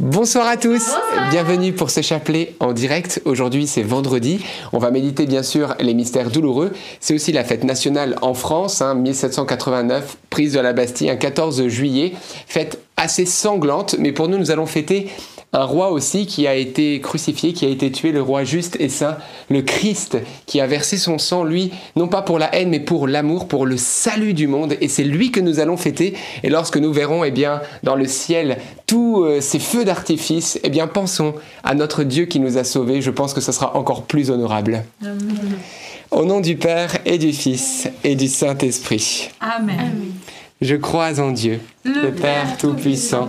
Bonsoir à tous, bienvenue pour ce chapelet en direct. Aujourd'hui c'est vendredi, on va méditer bien sûr les mystères douloureux. C'est aussi la fête nationale en France, 1789, hein, prise de la Bastille, un 14 juillet, fête assez sanglante, mais pour nous nous allons fêter un roi aussi qui a été crucifié, qui a été tué, le roi juste et saint, le Christ, qui a versé son sang, lui, non pas pour la haine, mais pour l'amour, pour le salut du monde. Et c'est lui que nous allons fêter. Et lorsque nous verrons, eh bien, dans le ciel, tous euh, ces feux d'artifice, eh bien, pensons à notre Dieu qui nous a sauvés. Je pense que ce sera encore plus honorable. Au nom du Père et du Fils et du Saint-Esprit. Amen. Je crois en Dieu, le Père Tout-Puissant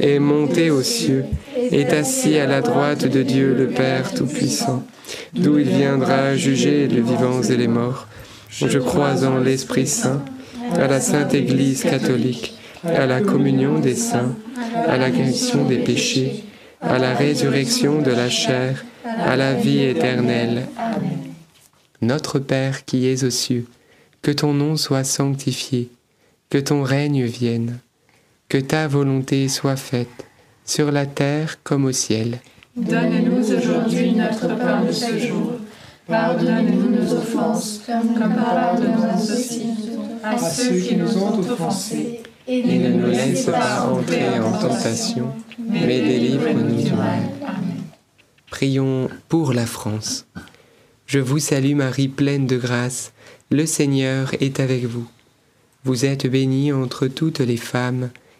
est monté aux cieux, est assis à la droite de Dieu le Père Tout-Puissant d'où il viendra juger les vivants et les morts. Je crois en l'Esprit Saint, à la Sainte Église catholique, à la communion des saints, à la guérison des péchés, à la résurrection de la chair, à la vie éternelle. Notre Père qui es aux cieux, que ton nom soit sanctifié, que ton règne vienne, que ta volonté soit faite, sur la terre comme au ciel. Donne-nous aujourd'hui notre pain de ce jour. Pardonne-nous nos offenses, comme pardonnons aussi à ceux qui nous ont offensés. Et ne nous laisse pas entrer en tentation, mais délivre-nous du mal. Prions pour la France. Je vous salue Marie pleine de grâce, le Seigneur est avec vous. Vous êtes bénie entre toutes les femmes,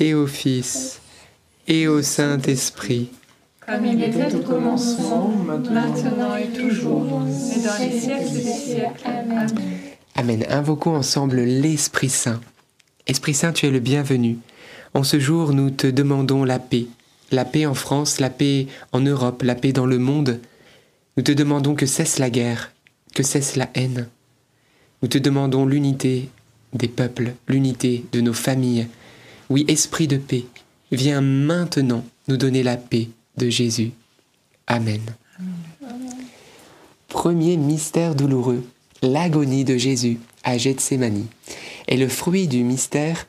et au Fils, et au Saint-Esprit comme il était au commencement, maintenant et toujours, et dans les siècles des siècles. Amen. Amen. Invoquons ensemble l'Esprit Saint. Esprit Saint, tu es le bienvenu. En ce jour, nous te demandons la paix. La paix en France, la paix en Europe, la paix dans le monde. Nous te demandons que cesse la guerre, que cesse la haine. Nous te demandons l'unité des peuples, l'unité de nos familles. Oui, Esprit de paix, viens maintenant nous donner la paix de Jésus. Amen. Premier mystère douloureux, l'agonie de Jésus à Gethsemane est le fruit du mystère,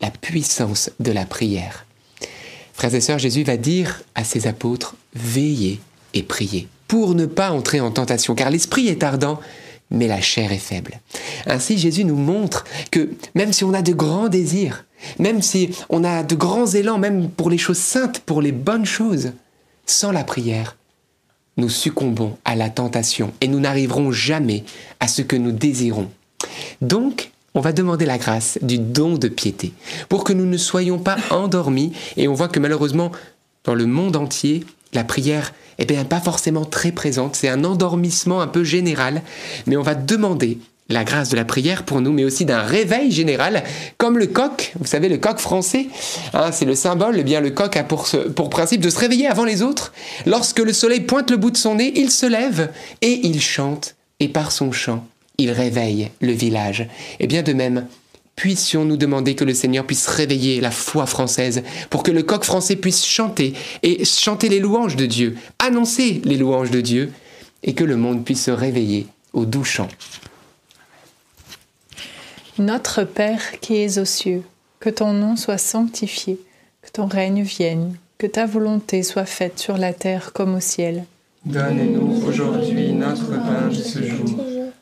la puissance de la prière. Frères et sœurs, Jésus va dire à ses apôtres, veillez et priez pour ne pas entrer en tentation, car l'esprit est ardent, mais la chair est faible. Ainsi, Jésus nous montre que même si on a de grands désirs, même si on a de grands élans, même pour les choses saintes, pour les bonnes choses, sans la prière, nous succombons à la tentation et nous n'arriverons jamais à ce que nous désirons. Donc, on va demander la grâce du don de piété pour que nous ne soyons pas endormis et on voit que malheureusement, dans le monde entier, la prière est bien pas forcément très présente, c'est un endormissement un peu général, mais on va demander la grâce de la prière pour nous, mais aussi d'un réveil général, comme le coq, vous savez, le coq français, hein, c'est le symbole, eh bien le coq a pour, pour principe de se réveiller avant les autres. Lorsque le soleil pointe le bout de son nez, il se lève et il chante, et par son chant, il réveille le village. Et bien de même, puissions-nous demander que le Seigneur puisse réveiller la foi française pour que le coq français puisse chanter et chanter les louanges de Dieu, annoncer les louanges de Dieu, et que le monde puisse se réveiller au doux chant Notre Père qui es aux cieux, que ton nom soit sanctifié, que ton règne vienne, que ta volonté soit faite sur la terre comme au ciel. Donne-nous aujourd'hui notre pain de ce jour.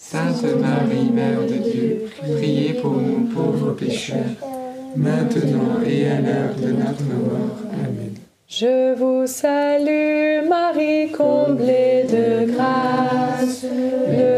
Sainte Marie, Mère de Dieu, priez pour nous pauvres pécheurs, maintenant et à l'heure de notre mort. Amen. Je vous salue Marie, comblée de grâce, le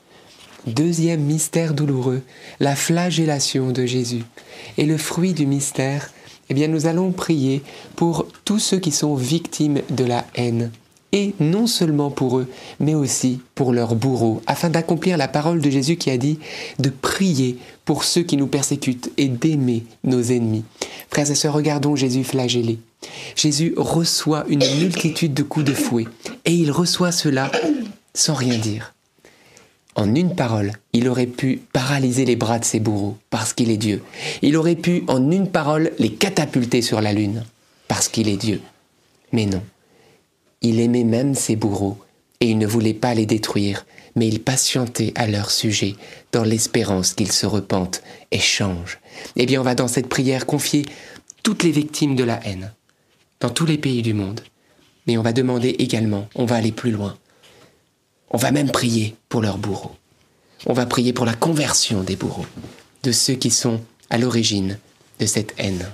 Deuxième mystère douloureux, la flagellation de Jésus. Et le fruit du mystère, eh bien nous allons prier pour tous ceux qui sont victimes de la haine. Et non seulement pour eux, mais aussi pour leurs bourreaux, afin d'accomplir la parole de Jésus qui a dit de prier pour ceux qui nous persécutent et d'aimer nos ennemis. Frères et sœurs, regardons Jésus flagellé. Jésus reçoit une multitude de coups de fouet, et il reçoit cela sans rien dire. En une parole, il aurait pu paralyser les bras de ses bourreaux, parce qu'il est Dieu. Il aurait pu, en une parole, les catapulter sur la lune, parce qu'il est Dieu. Mais non. Il aimait même ses bourreaux, et il ne voulait pas les détruire, mais il patientait à leur sujet, dans l'espérance qu'ils se repentent et changent. Eh bien, on va dans cette prière confier toutes les victimes de la haine, dans tous les pays du monde. Mais on va demander également, on va aller plus loin. On va même prier pour leurs bourreaux. On va prier pour la conversion des bourreaux, de ceux qui sont à l'origine de cette haine.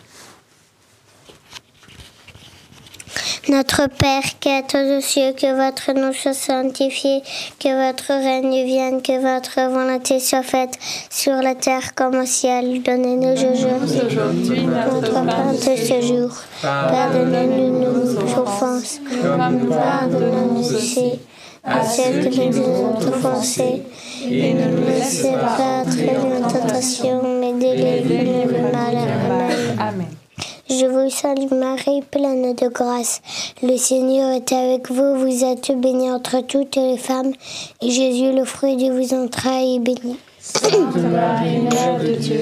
Notre Père qui est aux cieux, que votre nom soit sanctifié, que votre règne vienne, que votre volonté soit faite sur la terre comme au ciel. Donnez-nous aujourd'hui notre pain de ce jour. Pardonnez-nous nos offenses, comme nous pardonnons aussi à ceux qui nous ont offensés. Et ne nous laissez pas entrer en tentation, mais délivrez-nous du mal. Amen. Je vous salue Marie, pleine de grâce. Le Seigneur est avec vous. Vous êtes bénie entre toutes les femmes. Et Jésus, le fruit de vos entrailles, est béni. Sainte Marie, Mère de Dieu,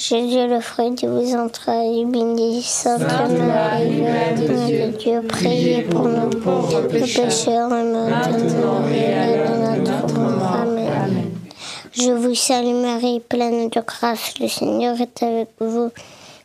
Jésus, le fruit de vos entrailles, béni. Sainte Marie, Mère de Dieu, priez pour nous pauvres pécheurs, maintenant et à notre mort. Amen. Je vous salue Marie, pleine de grâce, le Seigneur est avec vous.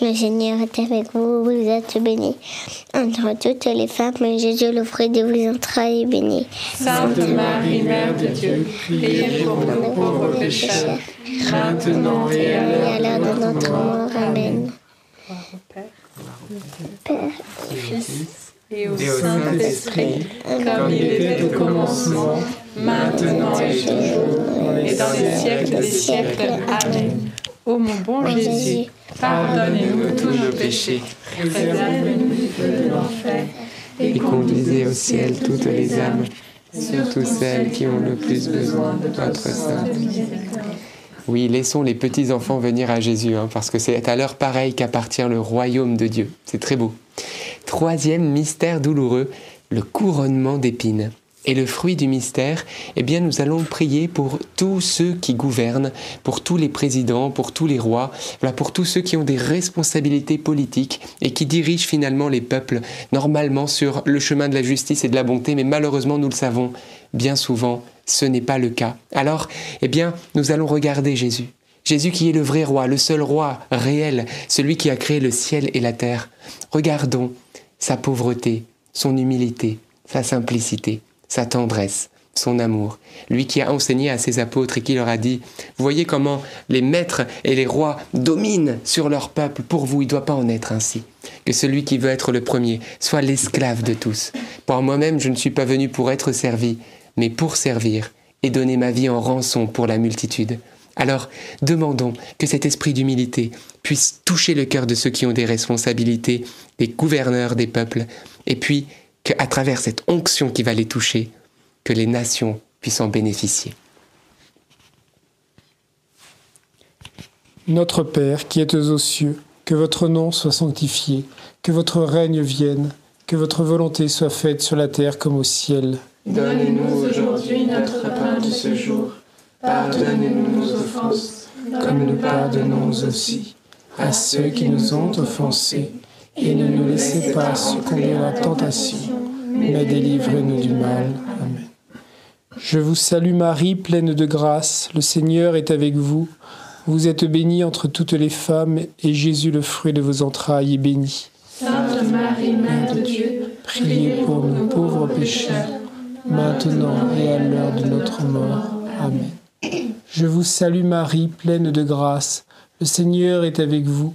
Le Seigneur est avec vous, vous êtes bénie entre toutes les femmes, et Jésus, le fruit de vos entrailles, est béni. Sainte Marie, Mère de Dieu, priez pour nous pauvres pécheurs, maintenant et à et à l'heure de notre mort. Amen. Père, Et au et au Saint-Esprit, comme il était au commencement, maintenant et toujours, et dans les siècles des siècles. Amen. Ô mon bon Jésus, Pardonnez-nous tous nos péchés, du feu de l'enfer, Et conduisez au ciel toutes les âmes, surtout celles qui ont le plus besoin de votre sainte Oui, laissons les petits enfants venir à Jésus, hein, parce que c'est à l'heure pareille qu'appartient le royaume de Dieu. C'est très beau. Troisième mystère douloureux, le couronnement d'épines. Et le fruit du mystère, eh bien, nous allons prier pour tous ceux qui gouvernent, pour tous les présidents, pour tous les rois, voilà, pour tous ceux qui ont des responsabilités politiques et qui dirigent finalement les peuples normalement sur le chemin de la justice et de la bonté, mais malheureusement, nous le savons, bien souvent, ce n'est pas le cas. Alors, eh bien, nous allons regarder Jésus. Jésus qui est le vrai roi, le seul roi réel, celui qui a créé le ciel et la terre. Regardons sa pauvreté, son humilité, sa simplicité sa tendresse, son amour. Lui qui a enseigné à ses apôtres et qui leur a dit, voyez comment les maîtres et les rois dominent sur leur peuple, pour vous, il ne doit pas en être ainsi. Que celui qui veut être le premier soit l'esclave de tous. Pour moi-même, je ne suis pas venu pour être servi, mais pour servir et donner ma vie en rançon pour la multitude. Alors, demandons que cet esprit d'humilité puisse toucher le cœur de ceux qui ont des responsabilités, des gouverneurs des peuples, et puis qu'à travers cette onction qui va les toucher, que les nations puissent en bénéficier. Notre Père qui êtes aux cieux, que votre nom soit sanctifié, que votre règne vienne, que votre volonté soit faite sur la terre comme au ciel. Donnez-nous aujourd'hui notre pain de ce jour. Pardonnez-nous nos offenses, comme nous pardonnons aussi à ceux qui nous ont offensés et ne nous laissez pas succomber à la tentation, mais délivrez-nous du mal. Amen. Je vous salue Marie, pleine de grâce, le Seigneur est avec vous. Vous êtes bénie entre toutes les femmes, et Jésus, le fruit de vos entrailles, est béni. Sainte Marie, Mère de Dieu, priez pour nous pauvres pécheurs, maintenant et à l'heure de notre mort. Amen. Je vous salue Marie, pleine de grâce, le Seigneur est avec vous.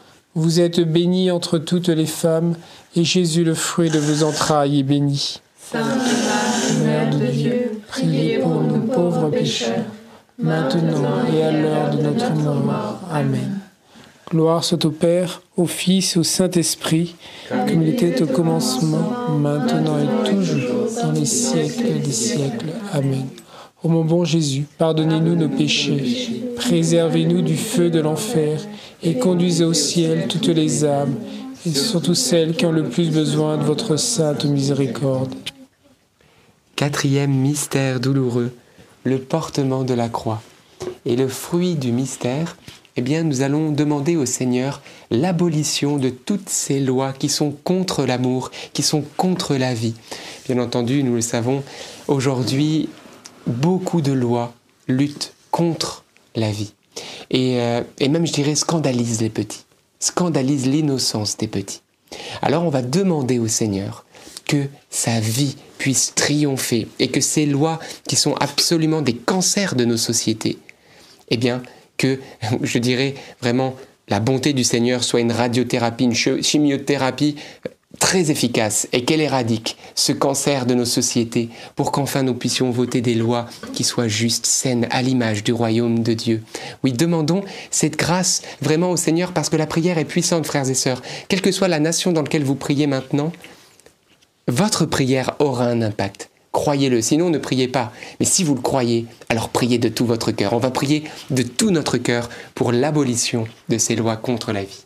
Vous êtes bénie entre toutes les femmes, et Jésus, le fruit de vos entrailles, est béni. Sainte Marie, Mère de Dieu, priez pour nous pauvres pécheurs, maintenant et à l'heure de notre mort. Amen. Gloire soit au Père, au Fils, au Saint-Esprit, comme il était au commencement, maintenant et toujours, dans les siècles des siècles. Amen. Ô mon bon Jésus, pardonnez-nous nos péchés, préservez-nous du feu de l'enfer, et conduisez au ciel toutes les âmes, et surtout celles qui ont le plus besoin de votre sainte miséricorde. Quatrième mystère douloureux, le portement de la croix. Et le fruit du mystère, eh bien nous allons demander au Seigneur l'abolition de toutes ces lois qui sont contre l'amour, qui sont contre la vie. Bien entendu, nous le savons, aujourd'hui, beaucoup de lois luttent contre la vie. Et, euh, et même, je dirais, scandalisent les petits, scandalisent l'innocence des petits. Alors on va demander au Seigneur que sa vie puisse triompher et que ces lois qui sont absolument des cancers de nos sociétés, eh bien, que, je dirais vraiment, la bonté du Seigneur soit une radiothérapie, une chimiothérapie très efficace et qu'elle éradique ce cancer de nos sociétés pour qu'enfin nous puissions voter des lois qui soient justes, saines, à l'image du royaume de Dieu. Oui, demandons cette grâce vraiment au Seigneur parce que la prière est puissante, frères et sœurs. Quelle que soit la nation dans laquelle vous priez maintenant, votre prière aura un impact. Croyez-le, sinon ne priez pas. Mais si vous le croyez, alors priez de tout votre cœur. On va prier de tout notre cœur pour l'abolition de ces lois contre la vie.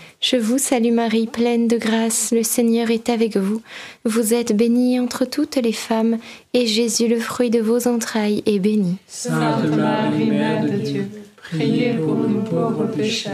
Je vous salue Marie, pleine de grâce, le Seigneur est avec vous. Vous êtes bénie entre toutes les femmes, et Jésus, le fruit de vos entrailles, est béni. Sainte Marie, Mère de Dieu, priez pour nous pauvres pécheurs,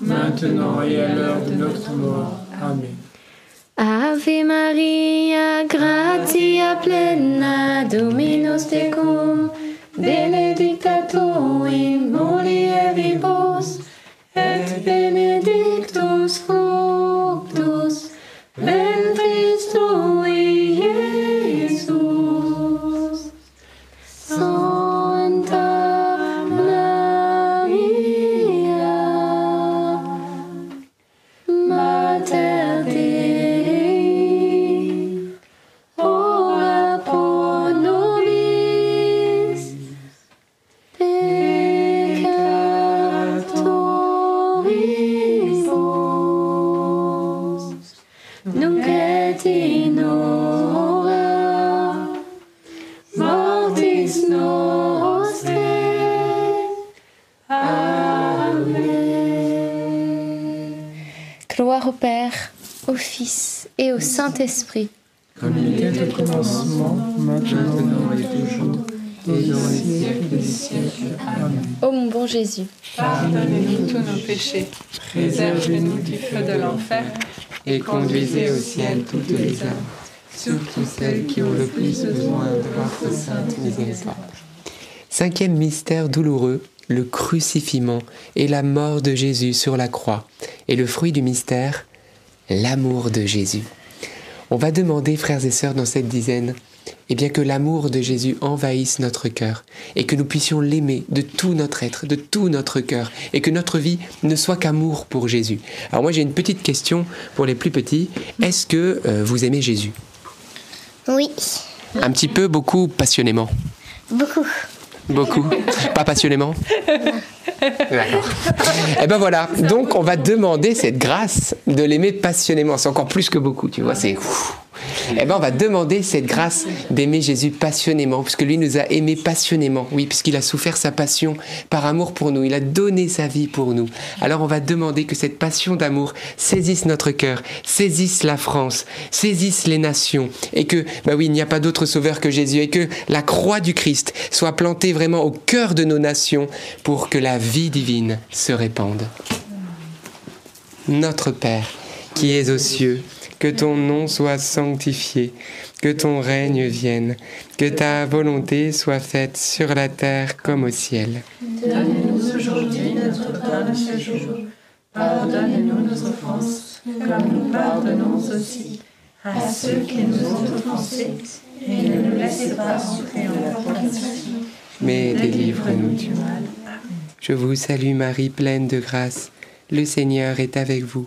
maintenant et à l'heure de notre mort. Amen. Ave Maria, gratia plena, Dominus tecum, benedicta tu in mulieribus, Amen. Gloire au Père, au Fils et au Saint-Esprit. Comme il était au commencement, maintenant et toujours, et dans les siècles des siècles. Amen. Ô mon bon Jésus, Pardonnez-nous tous nos péchés, préservez-nous du feu de l'enfer, Et conduisez au ciel toutes les âmes, Cinquième mystère douloureux, le crucifixion et la mort de Jésus sur la croix. Et le fruit du mystère, l'amour de Jésus. On va demander, frères et sœurs, dans cette dizaine, eh bien que l'amour de Jésus envahisse notre cœur et que nous puissions l'aimer de tout notre être, de tout notre cœur et que notre vie ne soit qu'amour pour Jésus. Alors moi j'ai une petite question pour les plus petits. Est-ce que euh, vous aimez Jésus? Oui, Un petit peu, beaucoup, passionnément beaucoup. Beaucoup Pas passionnément D'accord. Et ben voilà, donc on va demander cette grâce de l'aimer passionnément. C'est encore plus que beaucoup, tu vois, c'est... Et ben on va demander cette grâce d'aimer Jésus passionnément, puisque lui nous a aimés passionnément, oui, puisqu'il a souffert sa passion par amour pour nous, il a donné sa vie pour nous. Alors on va demander que cette passion d'amour saisisse notre cœur, saisisse la France, saisisse les nations, et que, bah oui, il n'y a pas d'autre sauveur que Jésus, et que la croix du Christ soit plantée vraiment au cœur de nos nations pour que la vie divine se répande. Notre Père, qui es aux cieux, que ton nom soit sanctifié, que ton règne vienne, que ta volonté soit faite sur la terre comme au ciel. Donne-nous aujourd'hui notre pain de ce jour. Pardonne-nous nos offenses, comme nous pardonnons aussi à ceux qui nous ont offensés. Et ne nous laisse pas entrer en la tentation, Mais délivre-nous du mal. Je vous salue Marie, pleine de grâce. Le Seigneur est avec vous.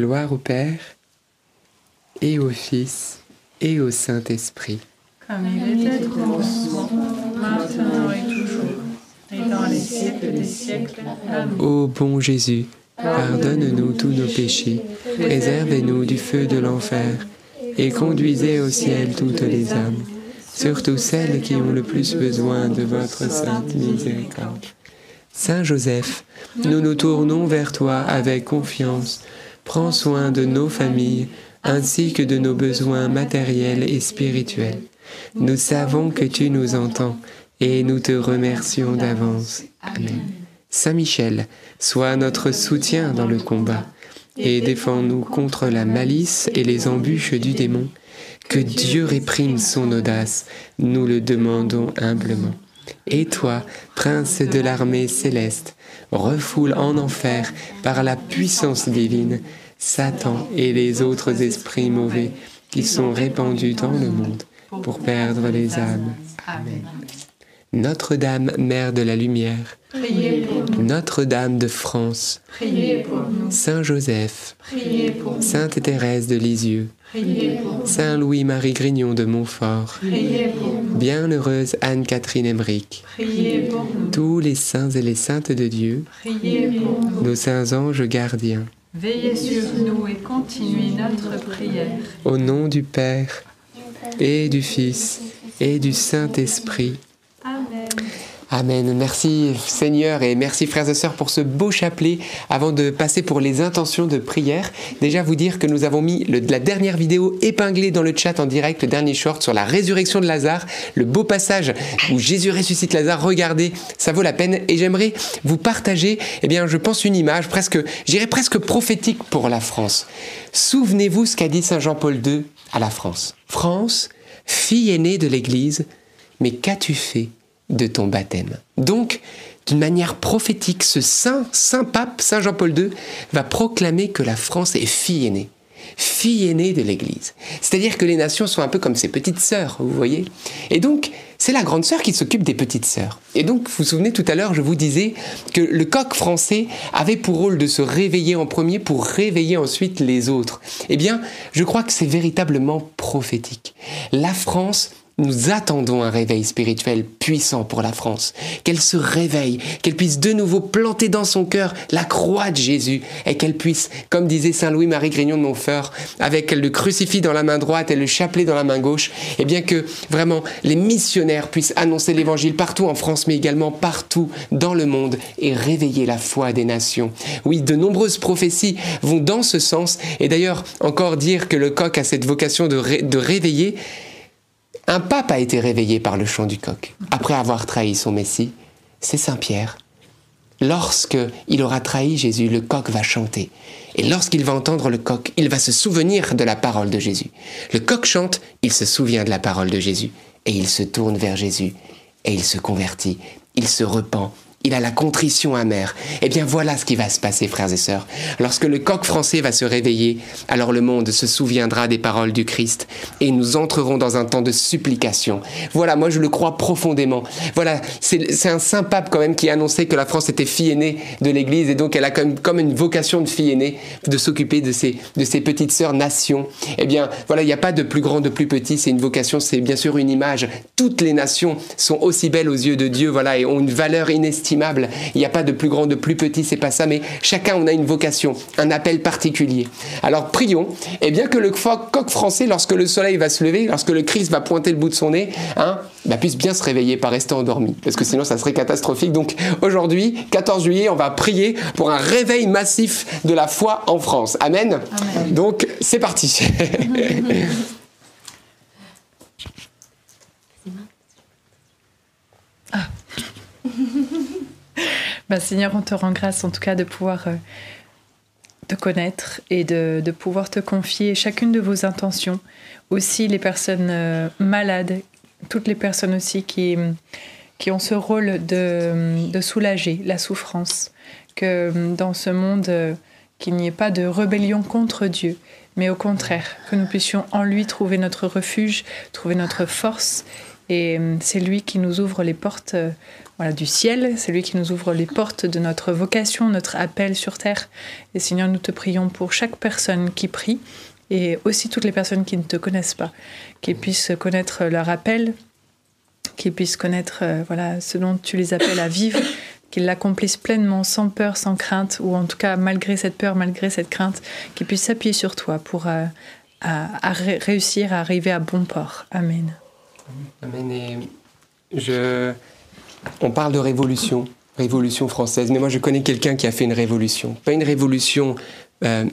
Gloire au Père, et au Fils, et au Saint-Esprit. Comme il était au commencement, maintenant et toujours, et dans les siècles des siècles. Amen. Ô bon Jésus, pardonne-nous tous nos péchés, préservez-nous du feu de l'enfer, et conduisez au ciel toutes les âmes, surtout celles qui ont le plus besoin de votre sainte miséricorde. Saint Joseph, nous nous tournons vers toi avec confiance. Prends soin de nos familles ainsi que de nos besoins matériels et spirituels. Nous savons que tu nous entends et nous te remercions d'avance. Amen. Saint Michel, sois notre soutien dans le combat et défends-nous contre la malice et les embûches du démon. Que Dieu réprime son audace, nous le demandons humblement. Et toi, prince de l'armée céleste, refoule en enfer par la puissance divine Satan et les autres esprits mauvais qui sont répandus dans le monde pour perdre les âmes. Amen. Notre-Dame, Mère de la Lumière, Notre-Dame de France, priez pour nous, Saint Joseph, priez pour nous, Sainte Thérèse de Lisieux, Saint Louis-Marie Grignon de Montfort, Bienheureuse Anne-Catherine Emmerich, tous les saints et les saintes de Dieu, nos saints anges gardiens, Veillez sur nous et continuez notre prière. au nom du Père et du Fils et du Saint-Esprit. Amen. Merci Seigneur et merci frères et sœurs pour ce beau chapelet. Avant de passer pour les intentions de prière, déjà vous dire que nous avons mis la dernière vidéo épinglée dans le chat en direct, le dernier short sur la résurrection de Lazare, le beau passage où Jésus ressuscite Lazare. Regardez, ça vaut la peine. Et j'aimerais vous partager, eh bien, je pense une image presque, j'irais presque prophétique pour la France. Souvenez-vous ce qu'a dit Saint Jean-Paul II à la France. France, fille aînée de l'Église, mais qu'as-tu fait de ton baptême Donc, d'une manière prophétique, ce saint, saint pape, Saint Jean-Paul II, va proclamer que la France est fille aînée. Fille aînée de l'Église. C'est-à-dire que les nations sont un peu comme ses petites sœurs, vous voyez Et donc, c'est la grande sœur qui s'occupe des petites sœurs. Et donc, vous vous souvenez tout à l'heure, je vous disais que le coq français avait pour rôle de se réveiller en premier pour réveiller ensuite les autres. Eh bien, je crois que c'est véritablement prophétique. La France nous attendons un réveil spirituel puissant pour la France, qu'elle se réveille, qu'elle puisse de nouveau planter dans son cœur la croix de Jésus et qu'elle puisse, comme disait Saint Louis-Marie Grignon de Montfort, avec le crucifix dans la main droite et le chapelet dans la main gauche, et bien que vraiment les missionnaires puissent annoncer l'évangile partout en France, mais également partout dans le monde et réveiller la foi des nations. Oui, de nombreuses prophéties vont dans ce sens, et d'ailleurs encore dire que le coq a cette vocation de, de réveiller, un pape a été réveillé par le chant du coq. Après avoir trahi son Messie, c'est Saint Pierre. Lorsque il aura trahi Jésus, le coq va chanter. Et lorsqu'il va entendre le coq, il va se souvenir de la parole de Jésus. Le coq chante, il se souvient de la parole de Jésus. Et il se tourne vers Jésus. Et il se convertit. Il se repent. Il a la contrition amère. Eh bien voilà ce qui va se passer, frères et sœurs. Lorsque le coq français va se réveiller, alors le monde se souviendra des paroles du Christ et nous entrerons dans un temps de supplication. Voilà, moi je le crois profondément. Voilà, c'est un saint pape quand même qui a annoncé que la France était fille aînée de l'Église et donc elle a comme, comme une vocation de fille aînée de s'occuper de ses, de ses petites sœurs nations. Eh bien voilà, il n'y a pas de plus grand, de plus petit, c'est une vocation, c'est bien sûr une image. Toutes les nations sont aussi belles aux yeux de Dieu, voilà, et ont une valeur inestimable. Il n'y a pas de plus grand, de plus petit, c'est pas ça, mais chacun on a une vocation, un appel particulier. Alors prions, et bien que le coq français, lorsque le soleil va se lever, lorsque le Christ va pointer le bout de son nez, hein, bah, puisse bien se réveiller, pas rester endormi, parce que sinon ça serait catastrophique. Donc aujourd'hui, 14 juillet, on va prier pour un réveil massif de la foi en France. Amen. Amen. Donc c'est parti. Bah, Seigneur, on te rend grâce en tout cas de pouvoir euh, te connaître et de, pouvoir te confier chacune de vos intentions. Aussi les personnes euh, malades, toutes les personnes aussi qui, qui ont ce rôle de, de soulager la souffrance, que dans ce monde, euh, qu'il n'y ait pas de rébellion contre Dieu, mais au contraire, que nous puissions en lui trouver notre refuge, trouver notre force. Et c'est lui qui nous ouvre les portes voilà, du ciel, c'est lui qui nous ouvre les portes de notre vocation, notre appel sur terre. Et Seigneur, nous te prions pour chaque personne qui prie et aussi toutes les personnes qui ne te connaissent pas, qu'ils puissent connaître leur appel, qu'ils puissent connaître euh, voilà, ce dont tu les appelles à vivre, qu'ils l'accomplissent pleinement, sans peur, sans crainte, ou en tout cas malgré cette peur, malgré cette crainte, qu'ils puissent s'appuyer sur toi pour euh, réussir à arriver à bon port. Amen. Amen. Et je... On parle de révolution, révolution française, mais moi je connais quelqu'un qui a fait une révolution. Pas une révolution euh,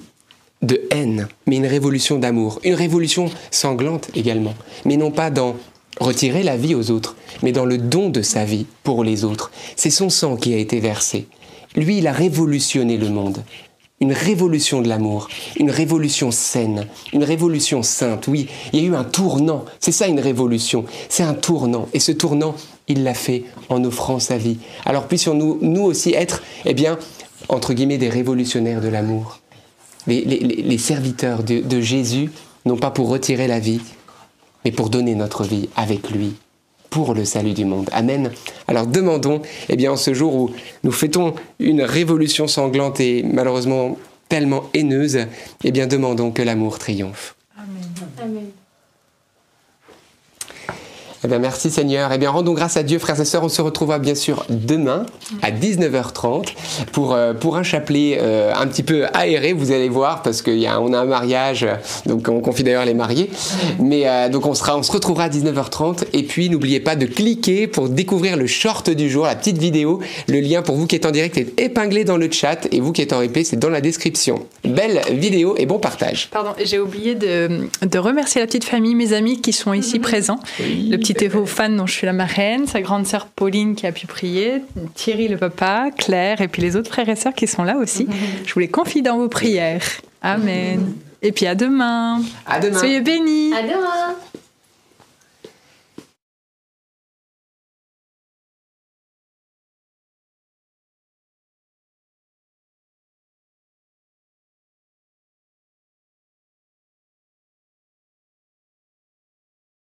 de haine, mais une révolution d'amour. Une révolution sanglante également, mais non pas dans retirer la vie aux autres, mais dans le don de sa vie pour les autres. C'est son sang qui a été versé. Lui, il a révolutionné le monde. Une révolution de l'amour, une révolution saine, une révolution sainte. Oui, il y a eu un tournant. C'est ça une révolution. C'est un tournant. Et ce tournant, il l'a fait en offrant sa vie. Alors puissions-nous, nous aussi, être, eh bien, entre guillemets, des révolutionnaires de l'amour. Les, les- les- les serviteurs de, de Jésus, non pas pour retirer la vie, mais pour donner notre vie avec lui, pour le salut du monde. Amen. Alors demandons, eh bien, en ce jour où nous fêtons une révolution sanglante et malheureusement tellement haineuse, eh bien, demandons que l'amour triomphe. Amen. Eh bien, merci Seigneur. Eh bien, rendons grâce à Dieu, frères et sœurs. On se retrouvera bien sûr demain à 19h30 pour, euh, pour un chapelet euh, un petit peu aéré, vous allez voir, parce qu'on a, on a un mariage, donc on confie d'ailleurs les mariés. Mais euh, donc on, sera, on se retrouvera à 19h30. Et puis, n'oubliez pas de cliquer pour découvrir le short du jour, la petite vidéo. Le lien pour vous qui êtes en direct est épinglé dans le chat et vous qui êtes en replay, c'est dans la description. Belle vidéo et bon partage. Pardon, j'ai oublié de, de remercier la petite famille, mes amis qui sont ici présents. Le petit Théophane dont je suis la marraine, sa grande sœur Pauline qui a pu prier, Thierry le papa, Claire et puis les autres frères et sœurs qui sont là aussi. Je vous les confie dans vos prières. Amen. Et puis à demain. À demain. Soyez bénis. À demain